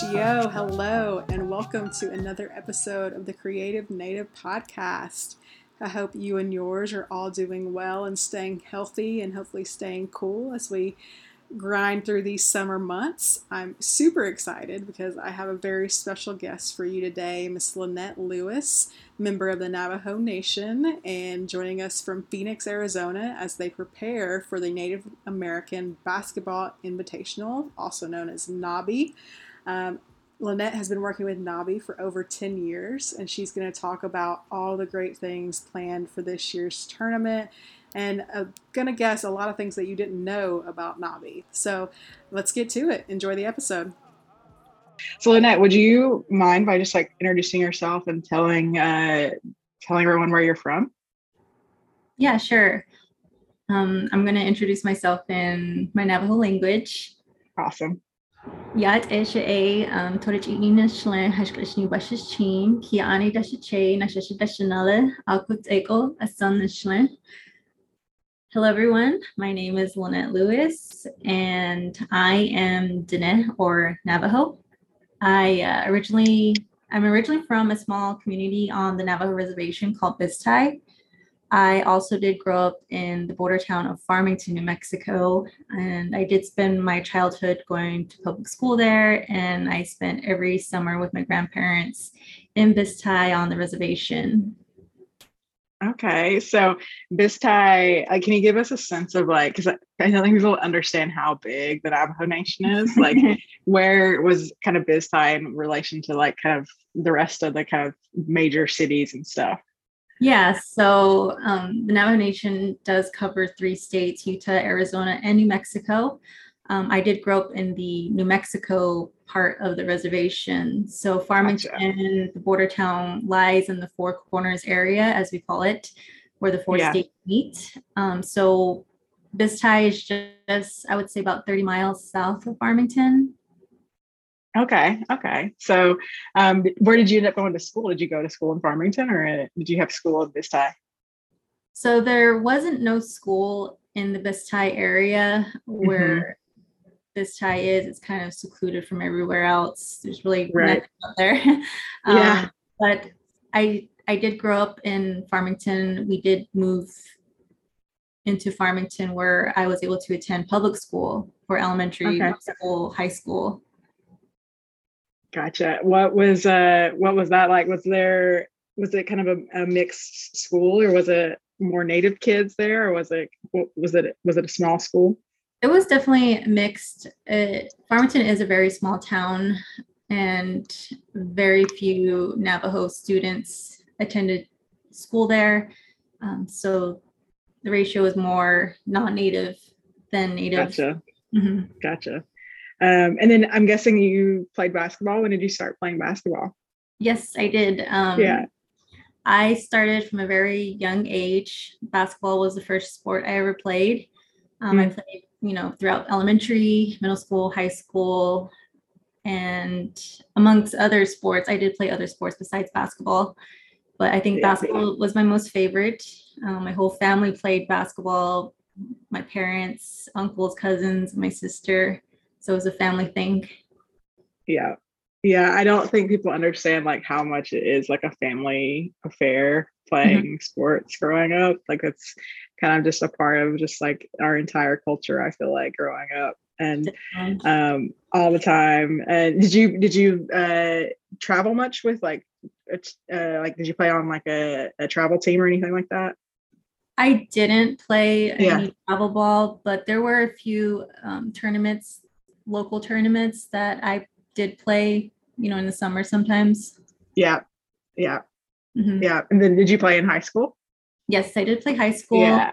Shio, hello, and welcome to another episode of the Creative Native Podcast. I hope you and yours are all doing well and staying healthy and hopefully staying cool as we grind through these summer months. I'm super excited because I have a very special guest for you today, Miss Lynette Lewis, member of the Navajo Nation, and joining us from Phoenix, Arizona, as they prepare for the Native American Basketball Invitational, also known as NABI. Um, Lynette has been working with NABI for over 10 years, and she's going to talk about all the great things planned for this year's tournament and I'm going to guess a lot of things that you didn't know about Nabi. So let's get to it. Enjoy the episode. So Lynette, would you mind by just like introducing yourself and telling uh, telling everyone where you're from? Yeah, sure. Um, I'm going to introduce myself in my Navajo language. Awesome. Yat esha a um torich ina shlen hashklishni bashish chin ki ani dashiche nashashi dashinale alkut eko asan shlen Hello, everyone. My name is Lynette Lewis, and I am Diné or Navajo. I uh, originally, I'm originally from a small community on the Navajo reservation called Bisti. I also did grow up in the border town of Farmington, New Mexico, and I did spend my childhood going to public school there. And I spent every summer with my grandparents in Bisti on the reservation. Okay, so Bisti, like, can you give us a sense of like, because I don't think people understand how big the Navajo Nation is. Like, where was kind of Bisti in relation to like kind of the rest of the kind of major cities and stuff? Yeah, so um, the Navajo Nation does cover three states: Utah, Arizona, and New Mexico. Um, I did grow up in the New Mexico part of the reservation. So Farmington, gotcha. the border town, lies in the Four Corners area, as we call it, where the four yeah. states meet. Um, so Bisti is just, I would say, about 30 miles south of Farmington. Okay, okay. So, um, where did you end up going to school? Did you go to school in Farmington, or did you have school in Bisti? So there wasn't no school in the Bisti area where mm-hmm Bisti is. It's kind of secluded from everywhere else. There's really right. nothing out there. um, yeah. But I I did grow up in Farmington. We did move into Farmington where I was able to attend public school for elementary okay. school, high school. Gotcha. What was uh what was that like? Was there was it kind of a, a mixed school or was it more native kids there or was it was it was it a small school? It was definitely mixed. It, Farmington is a very small town, and very few Navajo students attended school there. Um, so the ratio is more non-native than native. Gotcha. Mm-hmm. Gotcha. Um, and then I'm guessing you played basketball. When did you start playing basketball? Yes, I did. Um, yeah. I started from a very young age. Basketball was the first sport I ever played. Um, mm-hmm. I played you know, throughout elementary, middle school, high school, and amongst other sports, I did play other sports besides basketball. But I think basketball was my most favorite. Um, my whole family played basketball. My parents, uncles, cousins, my sister. So it was a family thing. Yeah. Yeah. I don't think people understand like how much it is like a family affair playing mm-hmm. sports growing up. Like it's kind of just a part of just like our entire culture. I feel like growing up and um, all the time. And did you did you uh, travel much with like uh, like did you play on like a, a travel team or anything like that? I didn't play yeah. any travel ball, but there were a few um, tournaments, local tournaments that I did play. You know, in the summer sometimes. Yeah, yeah. Mm-hmm. Yeah. And then did you play in high school? Yes, I did play high school. Yeah.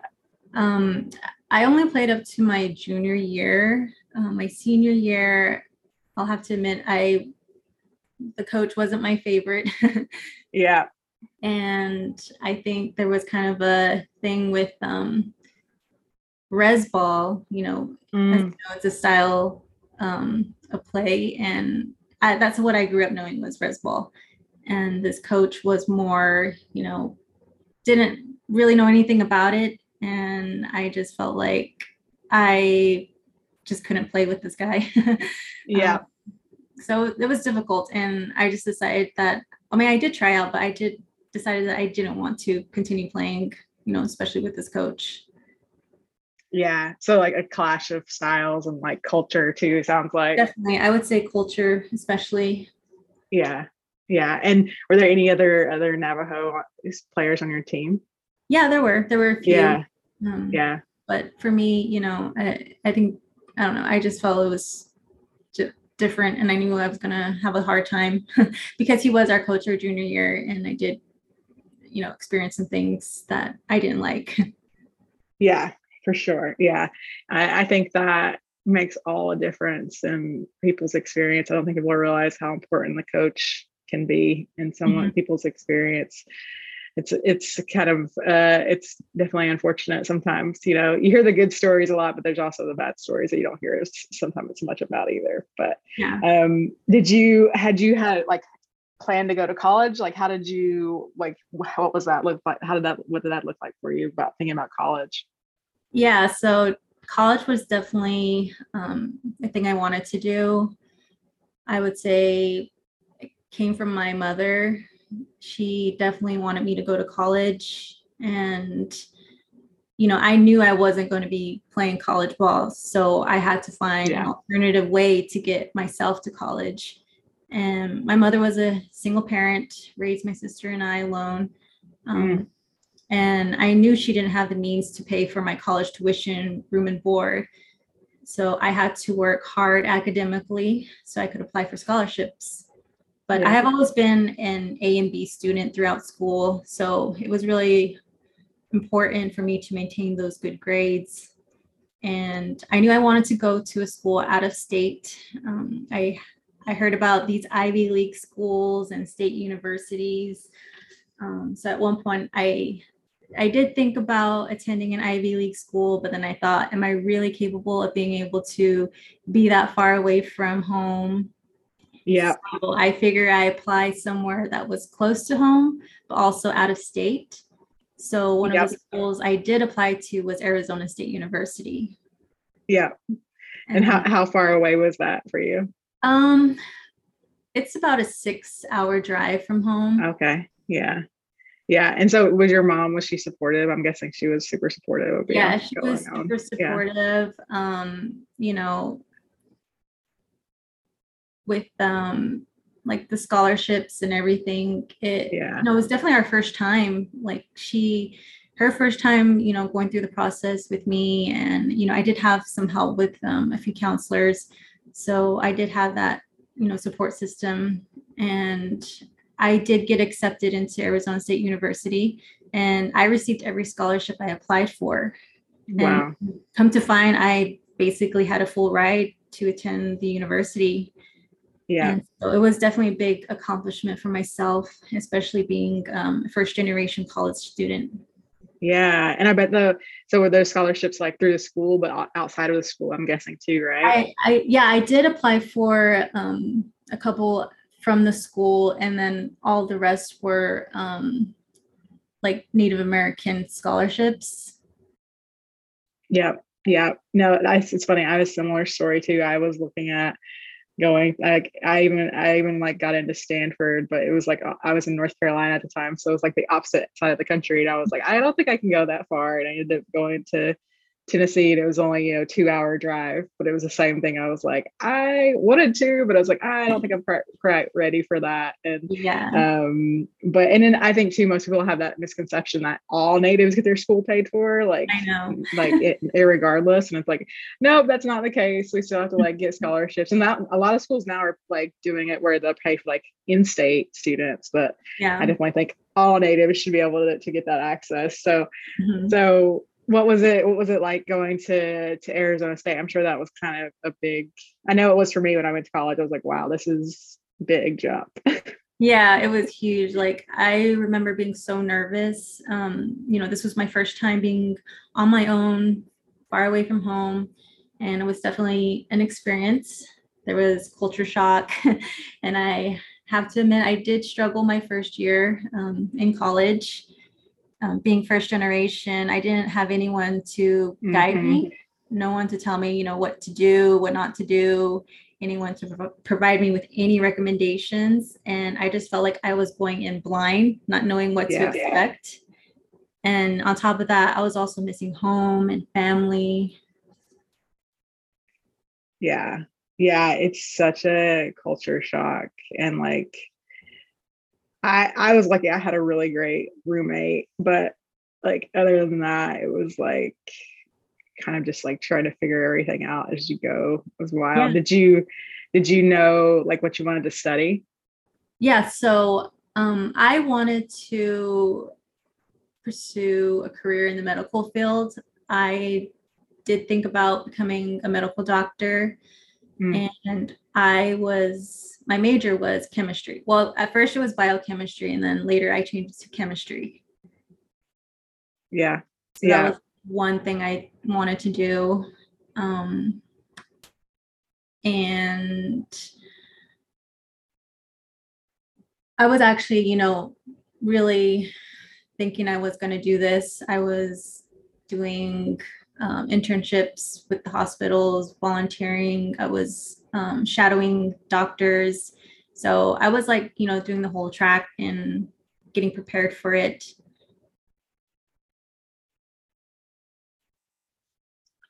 Um, I only played up to my junior year. Um, my senior year, I'll have to admit, I the coach wasn't my favorite. yeah. And I think there was kind of a thing with um, res ball, you know, mm. you know it's a style um, of play, and I, that's what I grew up knowing was res ball and this coach was more you know didn't really know anything about it and i just felt like i just couldn't play with this guy. Yeah. Um, so it was difficult, and I just decided that. I mean, I did try out, but I did decided that I didn't want to continue playing. You know, especially with this coach. yeah. So like a clash of styles and like culture too, sounds like. Definitely, I would say culture, especially. Yeah. Yeah. And were there any other other Navajo players on your team? Yeah, there were there were a few. Yeah. Um, Yeah. but for me, you know, I, I think I don't know. I just felt it was di- different, and I knew I was gonna have a hard time because he was our coach our junior year, and I did, you know, experience some things that I didn't like. Yeah, for sure. Yeah. I, I think that makes all a difference in people's experience. I don't think people realize how important the coach can be in someone people's experience. It's it's kind of uh it's definitely unfortunate sometimes. You know, you hear the good stories a lot, but there's also the bad stories that you don't hear as sometimes it's much about either. But yeah. um did you had you had like planned to go to college like how did you like what was that look like how did that what did that look like for you about thinking about college Yeah. So college was definitely um, a thing I wanted to do. I would say it came from my mother. She definitely wanted me to go to college. And, you know, I knew I wasn't going to be playing college ball. So I had to find Yeah. an alternative way to get myself to college. And my mother was a single parent, raised my sister and I alone. Um, and I knew she didn't have the means to pay for my college tuition, room and board. So I had to work hard academically so I could apply for scholarships. But I have always been an A and B student throughout school. So it was really important for me to maintain those good grades. And I knew I wanted to go to a school out of state. Um, I I heard about these Ivy League schools and state universities. Um, so at one point, I I did think about attending an Ivy League school, but then I thought, am I really capable of being able to be that far away from home? Yeah So I figure I apply somewhere that was close to home, but also out of state. So one Yep. of the schools I did apply to was Arizona State University. yeah and how, how far away was that for you um it's about a six hour drive from home. okay yeah yeah and so was your mom was she supportive i'm guessing she was super supportive yeah she was on. super supportive um you know with um like the scholarships and everything it Yeah. you know it was definitely our first time like she her first time you know going through the process with me and you know i did have some help with um, a few counselors so i did have that you know support system and i did get accepted into arizona state university and i received every scholarship i applied for wow and come to find, I basically had a full ride to attend the university. Yeah so it was definitely a big accomplishment for myself, especially being um, a first generation college student. yeah and i bet the so were those scholarships like through the school but outside of the school i'm guessing too right I, I yeah, I did apply for um, a couple from the school, and then all the rest were um, like Native American scholarships. Yeah, yeah. No, I, it's funny. I have a similar story too. I was looking at going like I even I even like got into Stanford, but it was like uh, I was in North Carolina at the time, so it was like the opposite side of the country, and I was like, I don't think I can go that far, and I ended up going to Tennessee, and it was only you know two hour drive, but it was the same thing. I was like, I wanted to, but I was like, I don't think I'm quite- quite ready for that, and Yeah. um but and then i think too most people have that misconception that all natives get their school paid for like I know. like it, irregardless and it's like no that's not the case we still have to like get scholarships and that a lot of schools now are like doing it where they'll pay for like in-state students but Yeah. i definitely think all natives should be able to, to get that access so Mhm. so what was it what was it like going to to arizona state i'm sure that was kind of a big i know it was for me when i went to college i was like wow this is big jump Yeah, it was huge. Like I remember being so nervous. Um, you know, this was my first time being on my own, far away from home, and it was definitely an experience. There was culture shock, and I have to admit I did struggle my first year um, in college. Um, being first generation, I didn't have anyone to guide me. no one to tell me, you know, what to do, what not to do, anyone to prov- provide me with any recommendations. And I just felt like I was going in blind, not knowing what Yeah. to expect. And on top of that, I was also missing home and family. Yeah. Yeah, it's such a culture shock and like I I was lucky I had a really great roommate, but like other than that, it was like kind of just like trying to figure everything out as you go. It was wild. Yeah. Did you did you know like what you wanted to study? Yeah, so um, I wanted to pursue a career in the medical field. I did think about becoming a medical doctor, Mm. and I was my major was chemistry. Well, at first it was biochemistry, and then later I changed to chemistry. Yeah. So Yeah. that was one thing I wanted to do. Um, and I was actually, you know, really thinking I was going to do this. I was doing um, internships with the hospitals, volunteering. I was um, shadowing doctors. So I was like, you know, doing the whole track and getting prepared for it.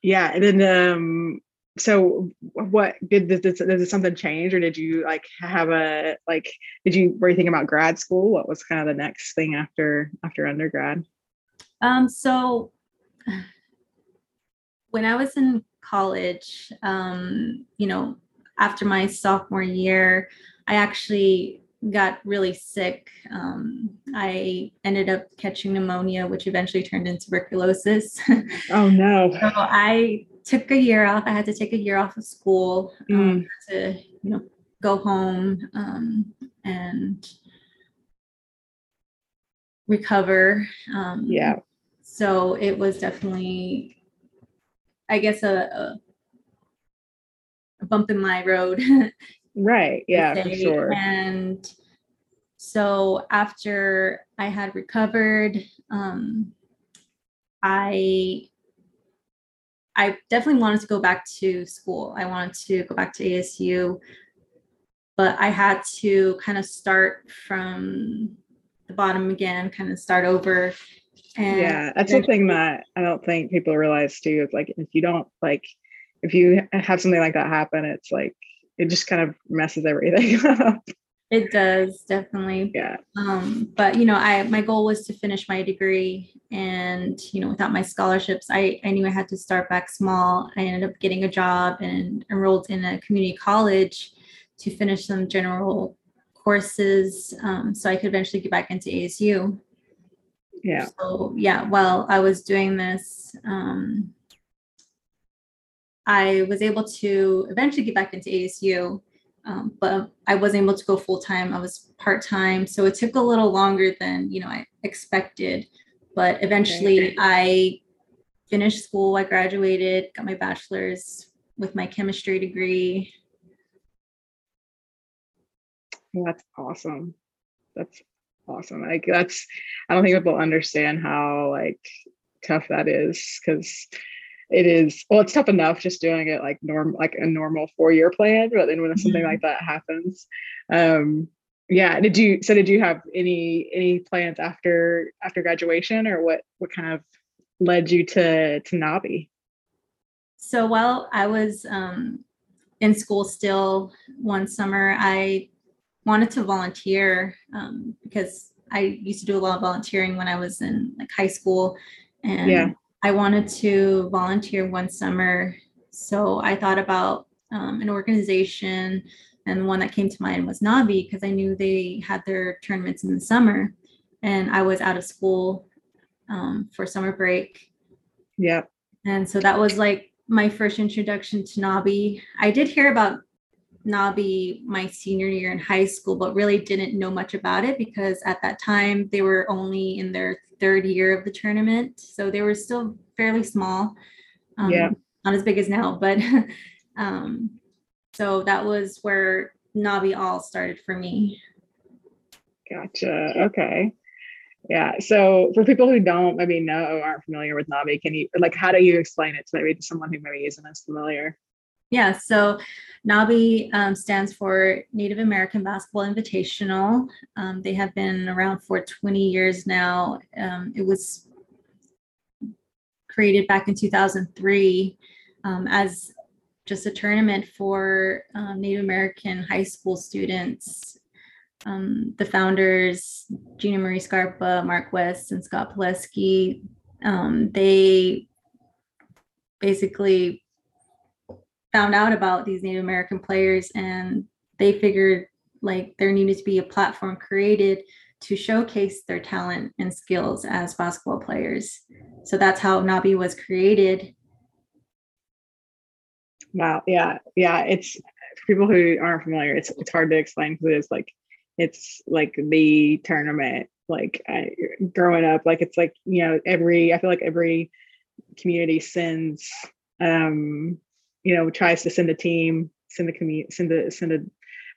Yeah. And then um so what did this, did, did something change or did you like have a like did you were you thinking about grad school? What was kind of the next thing after after undergrad? Um, so when I was in college, um, you know, after my sophomore year, I actually got really sick. Um, I ended up catching pneumonia, which eventually turned into tuberculosis. Oh no. so I took a year off. I had to take a year off of school um, to, you know, go home um, and recover. Um, Yeah. so it was definitely i guess a, a, a bump in my road Right. Yeah, for sure. and so after i had recovered um i i definitely wanted to go back to school i wanted to go back to asu but i had to kind of start from the bottom again kind of start over and yeah that's the thing that i don't think people realize too is like if you don't like if you have something like that happen it's like it just kind of messes everything up It does definitely. yeah Um, but you know, I my goal was to finish my degree, and you know, without my scholarships, I I knew I had to start back small. I ended up getting a job and enrolled in a community college to finish some general courses, um, so I could eventually get back into ASU. yeah So yeah, while I was doing this, um, I was able to eventually get back into ASU, um, but I wasn't able to go full time. I was part time, so it took a little longer than you know I expected. But eventually, I finished school. I graduated, got my bachelor's with my chemistry degree. That's awesome that's awesome like that's i don't think people understand how like tough that is because it is well it's tough enough just doing it like norm like a normal four year plan but then when something Mhm. like that happens um yeah did you so did you have any any plans after after graduation or what what kind of led you to to nabi So while I was um, in school still one summer, I wanted to volunteer um, because I used to do a lot of volunteering when I was in like high school. And Yeah. I wanted to volunteer one summer. So I thought about um, an organization and the one that came to mind was Nabi because I knew they had their tournaments in the summer and I was out of school um, for summer break. yeah And so that was like my first introduction to Nabi. I did hear about Nabi my senior year in high school, but really didn't know much about it because at that time they were only in their third year of the tournament. So they were still fairly small. Um, Yeah. Not as big as now, but um, so that was where Nabi all started for me. Gotcha. Okay. Yeah. So for people who don't maybe know aren't familiar with Nabi, can you like how do you explain it to maybe to someone who maybe isn't as familiar? Yeah, so NABI um, stands for Native American Basketball Invitational. Um, they have been around for 20 years now. Um, it was created back in 2003 um, as just a tournament for um, Native American high school students. Um, the founders, Gina Marie Scarpa, Mark West, and Scott Podleski, they basically found out about these Native American players and they figured like there needed to be a platform created to showcase their talent and skills as basketball players. So that's how Nabi was created. Wow. Yeah. Yeah. It's people who aren't familiar, it's it's hard to explain because it's like it's like the tournament. Like I, growing up, like it's like, you know, every I feel like every community sends um you know tries to send a team send a community send a send a,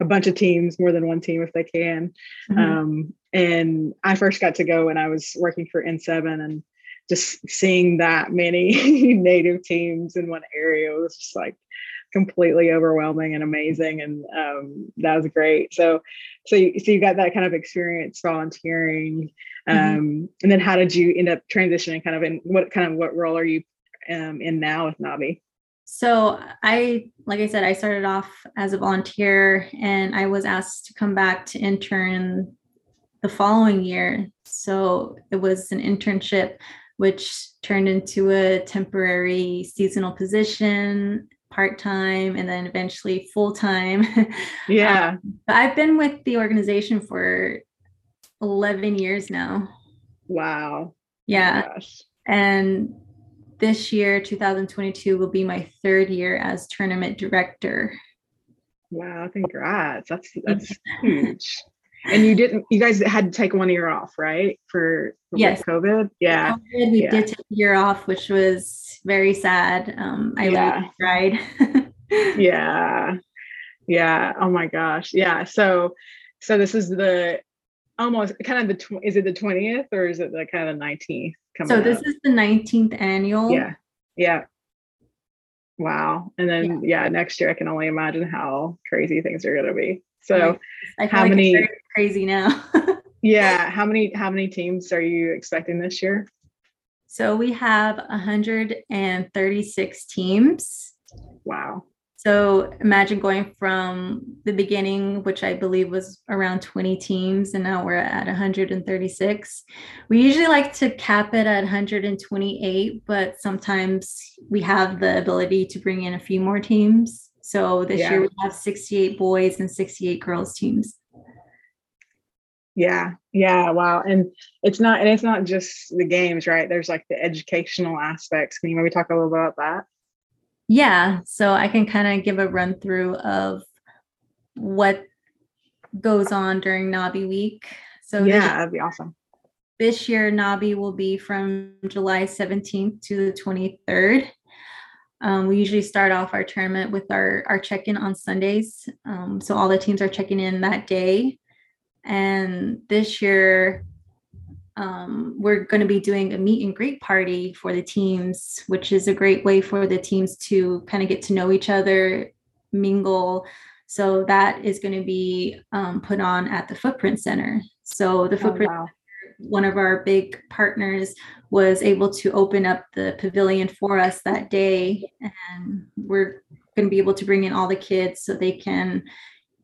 a bunch of teams more than one team if they can mm-hmm. um, and i first got to go when i was working for n7 and just seeing that many native teams in one area was just like completely overwhelming and amazing and um, that was great so so you, so you got that kind of experience volunteering mm-hmm. um, mm-hmm. and then how did you end up transitioning kind of in what kind of what role are you um, in now with nabi so I, like I said, I started off as a volunteer and I was asked to come back to intern the following year. So it was an internship, which turned into a temporary seasonal position, part time, and then eventually full time. Yeah. um, I've been with the organization for 11 years now. Wow. Yeah. Oh and this year, 2022, will be my third year as tournament director. Wow, congrats. That's that's huge. And you didn't you guys had to take one year off, right? For, for yes. COVID. Yeah. COVID, we yeah. did take a year off, which was very sad. Um I yeah. cried. yeah. Yeah. Oh my gosh. Yeah. So so this is the almost kind of the tw- is it the 20th or is it the kind of the 19th so this up? is the 19th annual yeah yeah wow and then yeah. yeah. next year i can only imagine how crazy things are going to be so how like many crazy now yeah how many how many teams are you expecting this year so we have 136 teams wow so imagine going from the beginning, which I believe was around 20 teams, and now we're at 136. We usually like to cap it at 128, but sometimes we have the ability to bring in a few more teams. So this yeah. year we have 68 boys and 68 girls teams. Yeah, yeah, wow. And it's not and it's not just the games, right? There's like the educational aspects. Can you maybe talk a little bit about that? Yeah, so I can kind of give a run through of what goes on during Nabi week. So yeah, this, that'd be awesome. This year, Nabi will be from July 17th to the 23rd. Um, we usually start off our tournament with our, our check-in on Sundays. Um, so all the teams are checking in that day. And this year, um, we're going to be doing a meet and greet party for the teams, which is a great way for the teams to kind of get to know each other, mingle. So that is going to be um, put on at the Footprint Center. So the oh, Footprint, wow. one of our big partners, was able to open up the pavilion for us that day, and we're going to be able to bring in all the kids so they can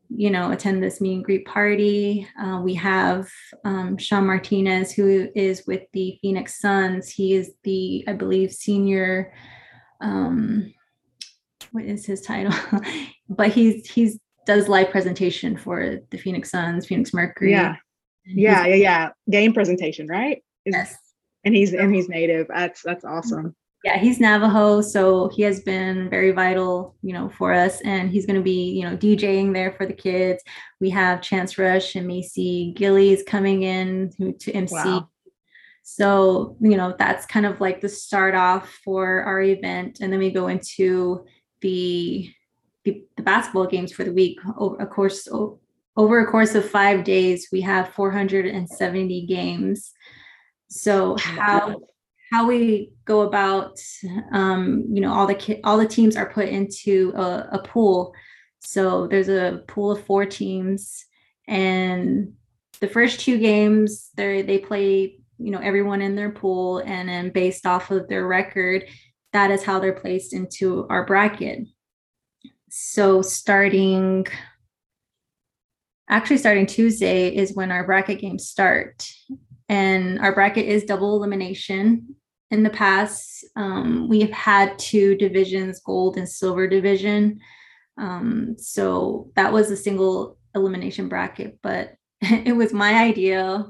you know, attend this meet and greet party. Uh, we have um, Sean Martinez, who is with the Phoenix Suns. He is the, I believe, senior. Um, what is his title? but he's he's does live presentation for the Phoenix Suns, Phoenix Mercury. Yeah, yeah, yeah, yeah. Game presentation, right? Is, yes. And he's and he's native. That's that's awesome yeah he's navajo so he has been very vital you know for us and he's going to be you know djing there for the kids. We have chance rush and macy gillies coming in to, to mc wow. so you know that's kind of like the start off for our event and then we go into the the, the basketball games for the week. Over a course over a course of five days we have 470 games. So oh how how we go about, um, you know, all the ki- all the teams are put into a, a pool. So there's a pool of four teams, and the first two games they they play you know everyone in their pool and then based off of their record that is how they're placed into our bracket so starting actually starting tuesday is when our bracket games start and our bracket is double elimination in the past um, we have had two divisions gold and silver division um, so that was a single elimination bracket but it was my idea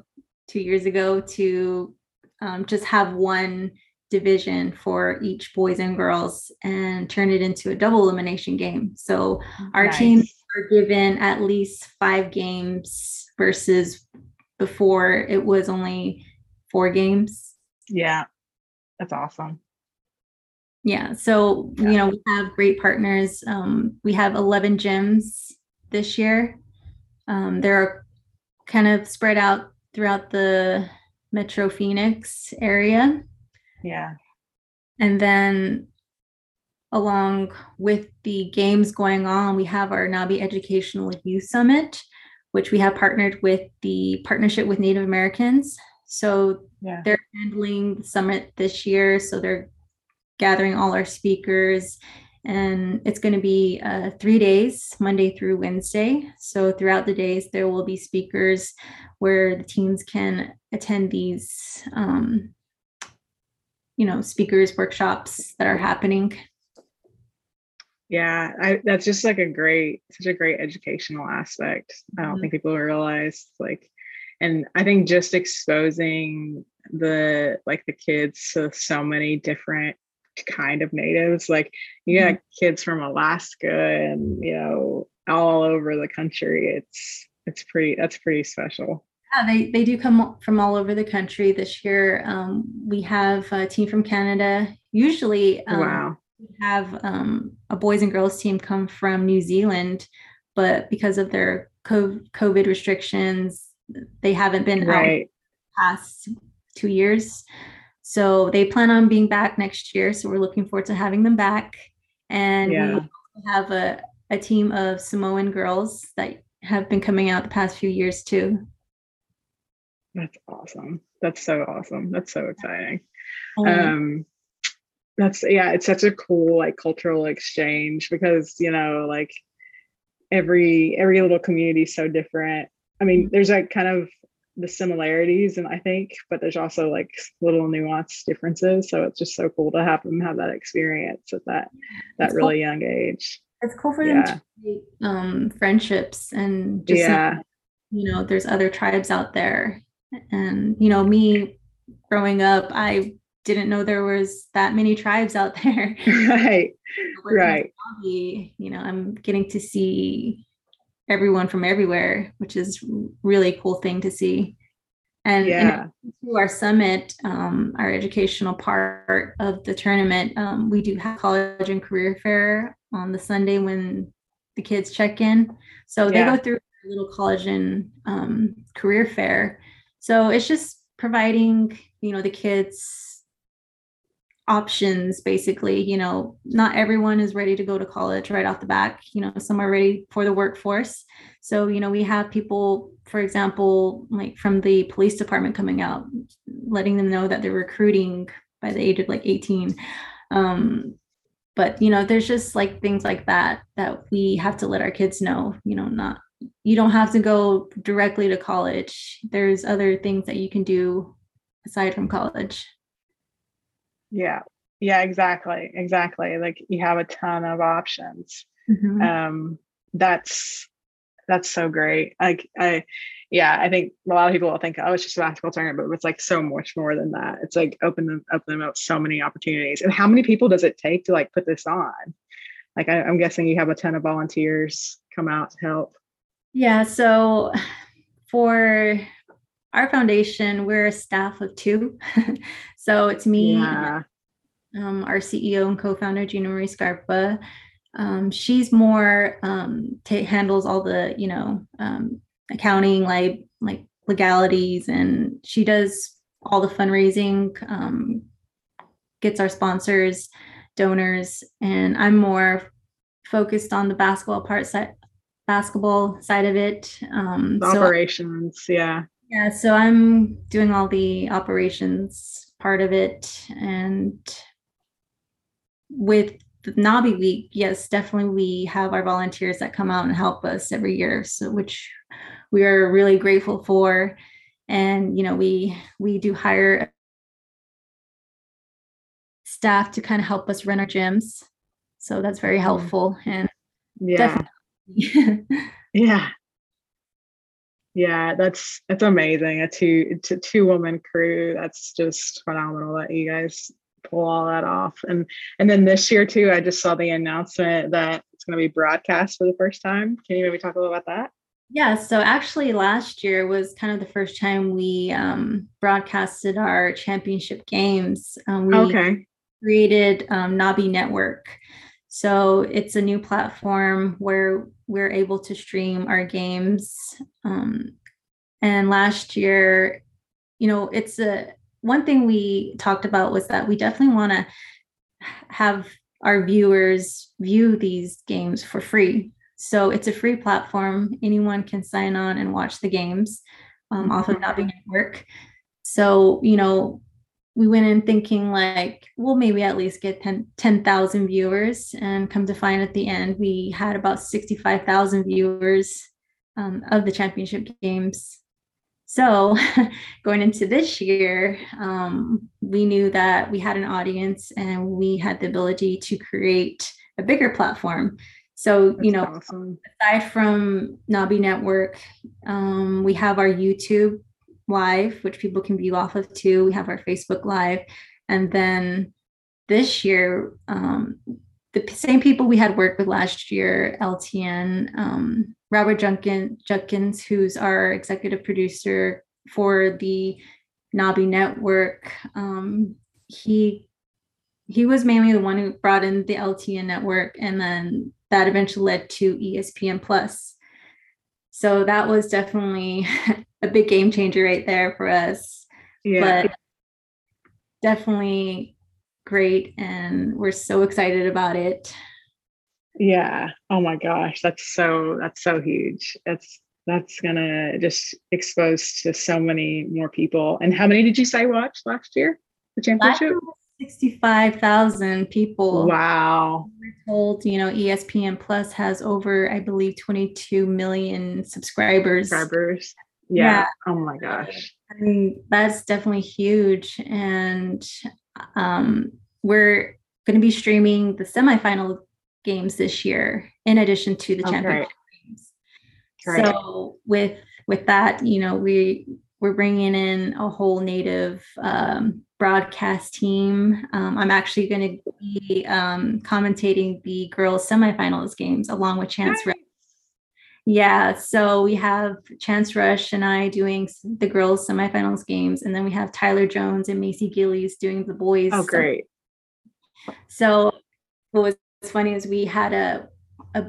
two years ago to um, just have one division for each boys and girls and turn it into a double elimination game. So our Nice. teams are given at least five games versus before it was only four games. Yeah. That's awesome. Yeah. So, Yeah. you know, we have great partners. Um, we have 11 gyms this year. Um, they're kind of spread out throughout the Metro Phoenix area. Yeah. And then along with the games going on, we have our Nabi Educational Youth Summit, which we have partnered with the Partnership with Native Americans. So Yeah. they're handling the summit this year. So they're gathering all our speakers. And it's going to be uh, three days, Monday through Wednesday. So throughout the days, there will be speakers where the teams can attend these, um, you know, speakers workshops that are happening. Yeah, I, that's just like a great, such a great educational aspect. I don't Mhm. think people realize like, and I think just exposing the like the kids to so many different kind of natives, like you got kids from Alaska and you know all over the country. It's it's pretty that's pretty special. Yeah, they, they do come from all over the country this year. Um, we have a team from Canada. Usually, um, wow. we have um, a boys and girls team come from New Zealand, but because of their COVID restrictions, they haven't been out Right. past two years. So they plan on being back next year. So we're looking forward to having them back. And we Yeah. also have a, a team of Samoan girls that have been coming out the past few years too. That's awesome. That's so awesome. That's so exciting. Um, um that's yeah it's such a cool like cultural exchange because you know like every every little community is so different. I mean there's like kind of the similarities and i think but there's also like little nuanced differences so it's just so cool to have them have that experience at that that It's cool. really young age. It's cool for them to create um, friendships and just know yeah. you know there's other tribes out there. And you know me growing up i didn't know there was that many tribes out there. Right right. Hobby, you know i'm getting to see everyone from everywhere which is really cool thing to see. And, and yeah. through our summit um, our educational part of the tournament um, we do have college and career fair on the sunday when the kids check in. So they Yeah. go through a little college and um, career fair. So it's just providing you know the kids options basically you know not everyone is ready to go to college right off the back you know some are ready for the workforce. So you know we have people for example like from the police department coming out letting them know that they're recruiting by the age of like 18 um but you know there's just like things like that that we have to let our kids know you know not you don't have to go directly to college. There's other things that you can do aside from college yeah. Yeah exactly exactly like you have a ton of options. Mhm. um that's that's so great like i yeah i think a lot of people will think oh it's just a basketball tournament but it's like so much more than that. It's like open them up them up so many opportunities. And how many people does it take to like put this on? Like I, i'm guessing you have a ton of volunteers come out to help. Yeah, so for our foundation, we're a staff of two. so it's me, yeah um, our CEO and co-founder Gina Marie Scarpa. Um, she's more um, ta handles all the you know um, accounting, like like legalities, and she does all the fundraising, um, gets our sponsors, donors, and I'm more focused on the basketball part side, basketball side of it. Um, The so operations, yeah. Yeah, so I'm doing all the operations part of it, and with the Nabi Week, yes, definitely we have our volunteers that come out and help us every year, so which we are really grateful for, and you know we we do hire staff to kind of help us run our gyms, so that's very mm. helpful and Yeah. definitely. Yeah. Yeah, that's that's amazing. A two a two woman crew. That's just phenomenal that you guys pull all that off. And and then this year too, I just saw the announcement that it's going to be broadcast for the first time. Can you maybe talk a little about that? Yeah, so actually last year was kind of the first time we um, broadcasted our championship games. Um, we Okay. created um, Nabi Network. So it's a new platform where we're able to stream our games. Um, and last year, you know, it's a one thing we talked about was that we definitely want to have our viewers view these games for free. So it's a free platform. Anyone can sign on and watch the games um, off of Nabi Network. So, you know, we went in thinking like, we'll maybe at least get 10 10,000 viewers. And come to find at the end, we had about 65,000 viewers um, of the championship games. So going into this year, um, we knew that we had an audience and we had the ability to create a bigger platform. So, you know, awesome. aside from Nabi Network, um, we have our YouTube live, which people can view off of too. We have our Facebook live, and then this year, um, the same people we had worked with last year, LTN, um, Robert Junkin, Junkins, who's our executive producer for the Nabi Network. Um, he he was mainly the one who brought in the LTN network, and then that eventually led to ESPN Plus. So that was definitely a big game changer right there for us. Yeah. But definitely great, and we're so excited about it. Yeah. Oh my gosh, that's so that's so huge. That's that's gonna just expose to so many more people. And how many did you say watched last year? The championship? year was 65,000 people. Wow. We're told, you know, ESPN Plus has over, I believe, 22 million subscribers. Subscribers. Yeah. Yeah. Oh my gosh. I mean, that's definitely huge. And um, we're going to be streaming the semifinal games this year, in addition to the Oh, championship games. Great. So with with that, you know, we we're bringing in a whole native um, broadcast team. Um, I'm actually going to be um, commentating the girls semifinals games along with Chance. Yeah, so we have Chance Rush and I doing the girls semifinals games, and then we have Tyler Jones and Macy Gillies doing the boys. Oh great. So what was funny is we had a a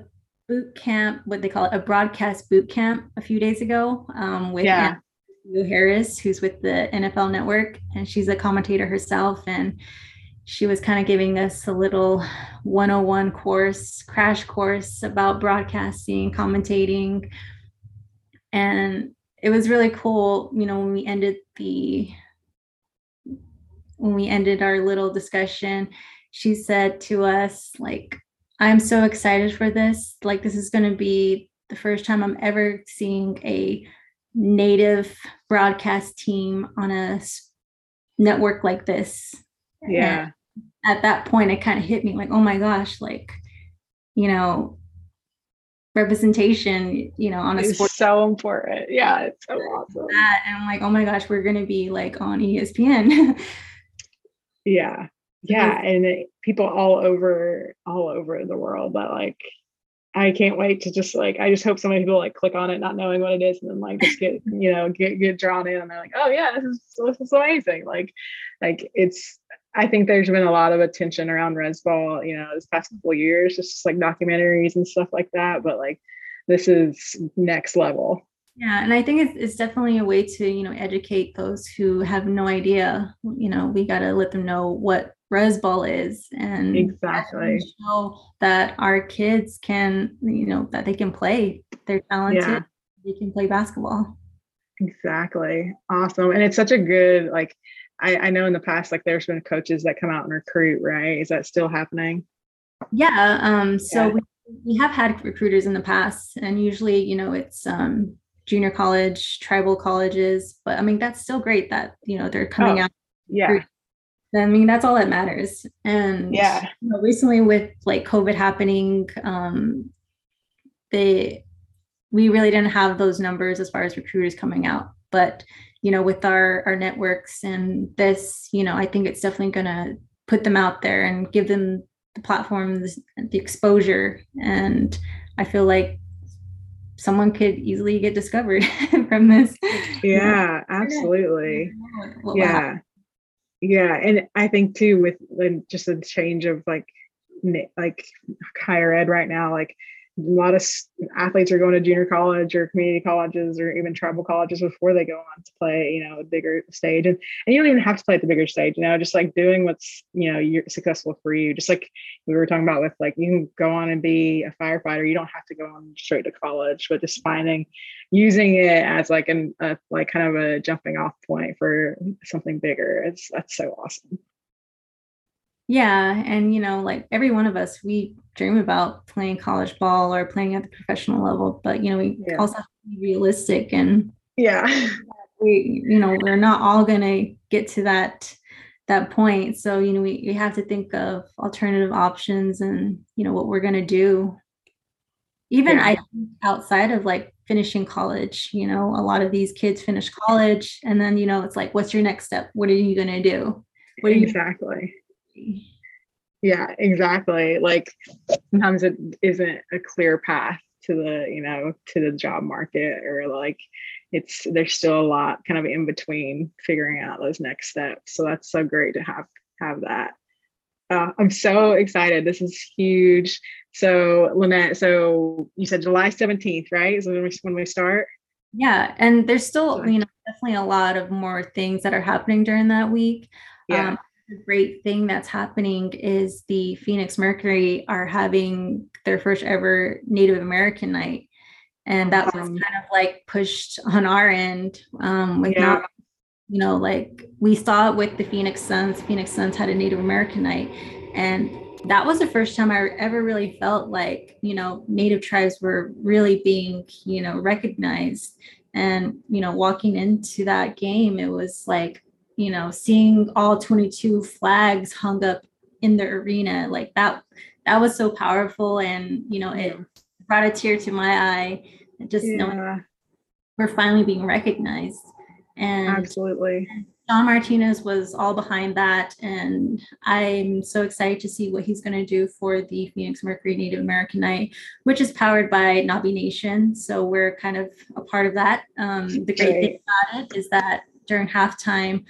boot camp, what they call it, a broadcast boot camp a few days ago um, with Yeah. Lou Harris, who's with the NFL Network, and she's a commentator herself. And she was kind of giving us a little 101 course, crash course about broadcasting, commentating. And it was really cool, you know, when we ended the when we ended our little discussion, she said to us, like, I'm so excited for this. Like, this is going to be the first time I'm ever seeing a native broadcast team on a network like this. And Yeah. At that point, it kind of hit me like, oh my gosh, like, you know, representation, you know, on a It's sports so important. Yeah, it's so awesome. that. And I'm like, oh my gosh, we're going to be like on ESPN. Yeah. Yeah. And it, people all over all over the world that like I can't wait to just like I just hope so many people like click on it not knowing what it is and then like just get you know get get drawn in and they're like oh yeah this is this is amazing like like it's I think there's been a lot of attention around res ball you know this past couple of years just like documentaries and stuff like that but like this is next level Yeah, and I think it's, it's definitely a way to, you know, educate those who have no idea. You know, we got to let them know what res ball is and exactly show that our kids can, you know, that they can play. They're talented. Yeah. They can play basketball. Exactly. Awesome. And it's such a good, like, I, I know in the past, like, there's been coaches that come out and recruit, right? Is that still happening? Yeah. Um, so yeah. we, we have had recruiters in the past, and usually, you know, it's um, junior college, tribal colleges, but I mean, that's still great that, you know, they're coming oh, out. Yeah. I mean, that's all that matters. And yeah, you know, recently with like COVID happening, um, they we really didn't have those numbers as far as recruiters coming out. But you know, with our our networks and this, you know, I think it's definitely gonna put them out there and give them the platform, the, the exposure. And I feel like someone could easily get discovered from this. Yeah, absolutely. Yeah. Yeah. And I think too, with just a change of like, like higher ed right now, like a lot of athletes are going to junior college or community colleges or even tribal colleges before they go on to play, you know, a bigger stage. And, and you don't even have to play at the bigger stage, you know, just like doing what's, you know, you're successful for you. Just like we were talking about with like, you can go on and be a firefighter. You don't have to go on straight to college, but just finding, using it as like an, a, like kind of a jumping off point for something bigger. It's, that's so awesome. Yeah. And, you know, like every one of us, we dream about playing college ball or playing at the professional level, but, you know, we yeah. also have to be realistic and, yeah, we, you know, we're not all going to get to that that point so you know we, we have to think of alternative options and you know what we're going to do even yeah. i outside of like finishing college you know a lot of these kids finish college and then you know it's like what's your next step what are you going to do what exactly yeah exactly. Like sometimes it isn't a clear path to the you know to the job market or like it's there's still a lot kind of in between figuring out those next steps. So that's so great to have have that. Uh, i'm so excited. This is huge. So lynette so you said july 17th right? So when we, when we start? Yeah and there's still you know definitely a lot of more things that are happening during that week. Yeah. Um, great thing that's happening is the Phoenix Mercury are having their first ever Native American night. And that was kind of like pushed on our end um, with yeah. not, you know, like we saw it with the Phoenix Suns. Phoenix Suns had a Native American night. And that was the first time I ever really felt like, you know, Native tribes were really being, you know, recognized. And, you know, walking into that game, it was like, you know, seeing all 22 flags hung up in the arena, like that, that was so powerful. And, you know, it brought a tear to my eye. Just yeah. knowing we're finally being recognized. And absolutely. John Martinez was all behind that. And I'm so excited to see what he's going to do for the Phoenix Mercury Native American Night, which is powered by Nabi Nation. So we're kind of a part of that. Um, the great, great thing about it is that during halftime,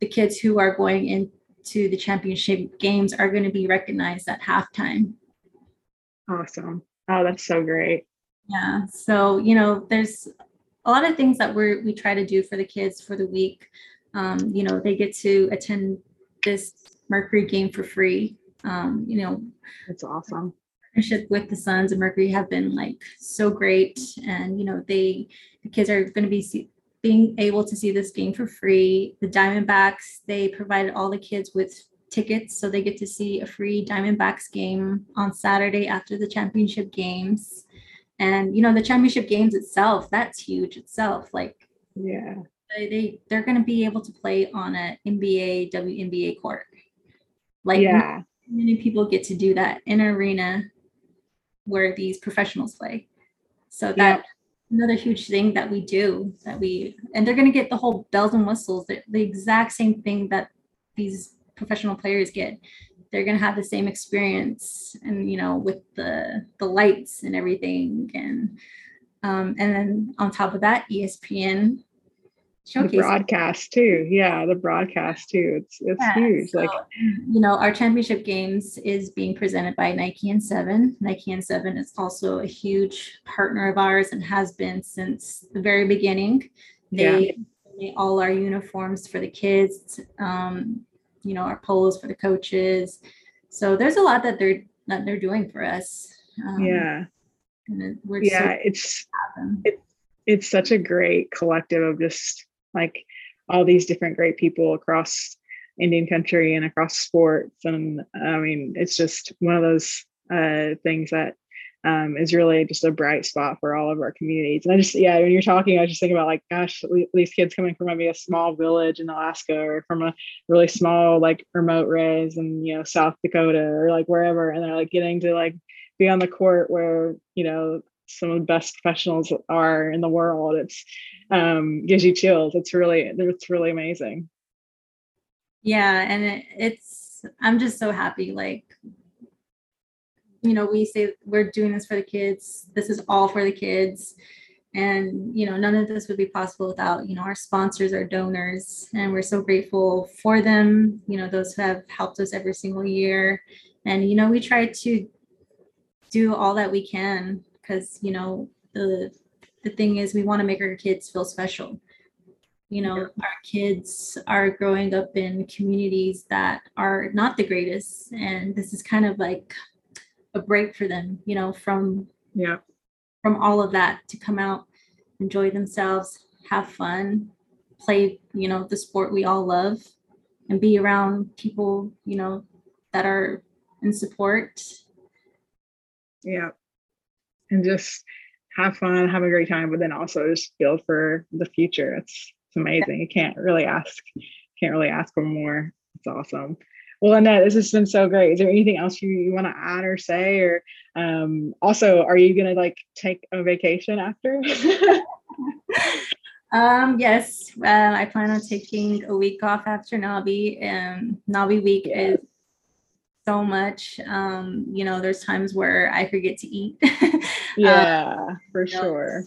the kids who are going into the championship games are going to be recognized at halftime. Awesome. Oh, that's so great. Yeah. So, you know, there's a lot of things that we're we try to do for the kids for the week. Um, you know, they get to attend this Mercury game for free. Um, you know, that's awesome. Partnership with the Suns and Mercury have been like so great, and you know, they the kids are going to be being able to see this game for free. The Diamondbacks, they provided all the kids with tickets, so they get to see a free Diamondbacks game on Saturday after the championship games. And you know, the championship games itself, that's huge itself. Like, yeah, they, they they're going to be able to play on an NBA WNBA court. Like, yeah, many people get to do that in an arena where these professionals play. So that yeah another huge thing that we do that we and they're going to get the whole bells and whistles the, the exact same thing that these professional players get. They're going to have the same experience and you know with the the lights and everything and um, and then on top of that espn the broadcast too. Yeah, the broadcast too. It's it's yeah, huge. So, like you know, our championship games is being presented by Nike N7. Nike N7 is also a huge partner of ours and has been since the very beginning. They yeah. all our uniforms for the kids, um, you know, our polos for the coaches. So there's a lot that they're that they're doing for us. Um, yeah. And we're yeah, so it's it's such a great collective of just like all these different great people across Indian country and across sports. And I mean, it's just one of those uh, things that um, is really just a bright spot for all of our communities. And I just, yeah, when you're talking, I was just thinking about like, gosh, these kids coming from maybe a small village in Alaska or from a really small, like remote res and, you know, South Dakota or like wherever. And they're like getting to like be on the court where, you know, some of the best professionals are in the world. It's um, gives you chills. It's really, it's really amazing. Yeah. And it, it's, I'm just so happy. Like, you know, we say we're doing this for the kids. This is all for the kids. And, you know, none of this would be possible without, you know, our sponsors, our donors. And we're so grateful for them, you know, those who have helped us every single year. And, you know, we try to do all that we can because, you know, the the thing is we want to make our kids feel special you know our kids are growing up in communities that are not the greatest and this is kind of like a break for them, you know, from yeah, from all of that to come out, enjoy themselves, have fun, play, you know, the sport we all love and be around people, you know, that are in support. Yeah. And just have fun, have a great time, but then also just build for the future. It's it's amazing. You can't really ask, can't really ask for more. It's awesome. Well, Lynette, this has been so great. Is there anything else you, you want to add or say? Or um, also, are you going to like take a vacation after? um, yes, uh, I plan on taking a week off after Nabi. And Nabi week yeah. is so much. Um, you know, there's times where I forget to eat. yeah, um, for sure.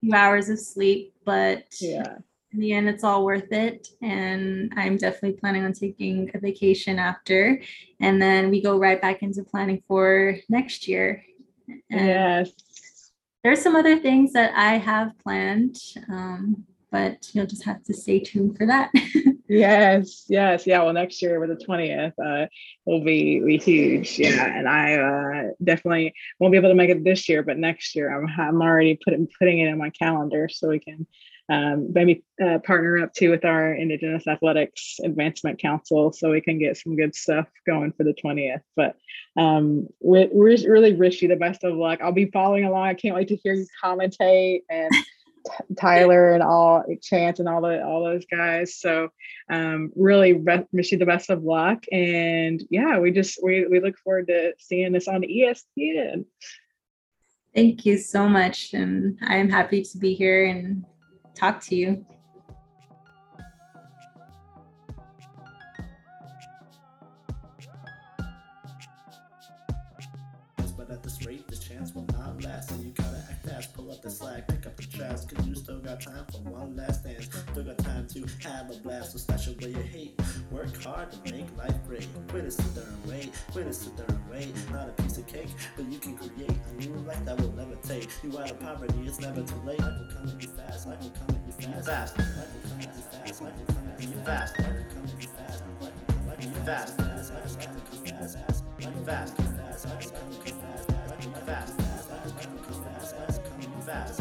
few hours of sleep, but yeah in the end, it's all worth it. And I'm definitely planning on taking a vacation after. And then we go right back into planning for next year. And yes. There's some other things that I have planned, um, but you'll just have to stay tuned for that. yes, yes, yeah. Well, next year with the twentieth, uh, will be be huge. Yeah, and I uh, definitely won't be able to make it this year, but next year I'm I'm already putting putting it in my calendar so we can um, maybe uh, partner up too with our Indigenous Athletics Advancement Council so we can get some good stuff going for the 20th. But um, we, we really wish you the best of luck. I'll be following along. I can't wait to hear you commentate and Tyler and all Chance and all the all those guys. So um, really be- wish you the best of luck. And yeah, we just we we look forward to seeing this on ESPN. Thank you so much. And I'm happy to be here and talk to you. But at this rate, chance will not last. And you gotta act fast, pull up the slack, fast, cause you still got time for one last dance. Still got time to have a blast, so stash away your hate. Work hard to make life great. Quit it, sit there and wait. Quit it, sit there and wait. Not a piece of cake, but you can create a new life that will never take. You out of poverty, it's never too late. Life will come at you fast, life will come at you fast. Fast. Life will come at you fast, life will come at you fast. Life will come at you fast, life will come at you fast. Fast. Life will come at you fast, fast. Life will come at you fast, fast. Life will come at you fast, fast. Life will come at you fast, fast. Life will come at you fast, fast. Life will come at you fast, fast.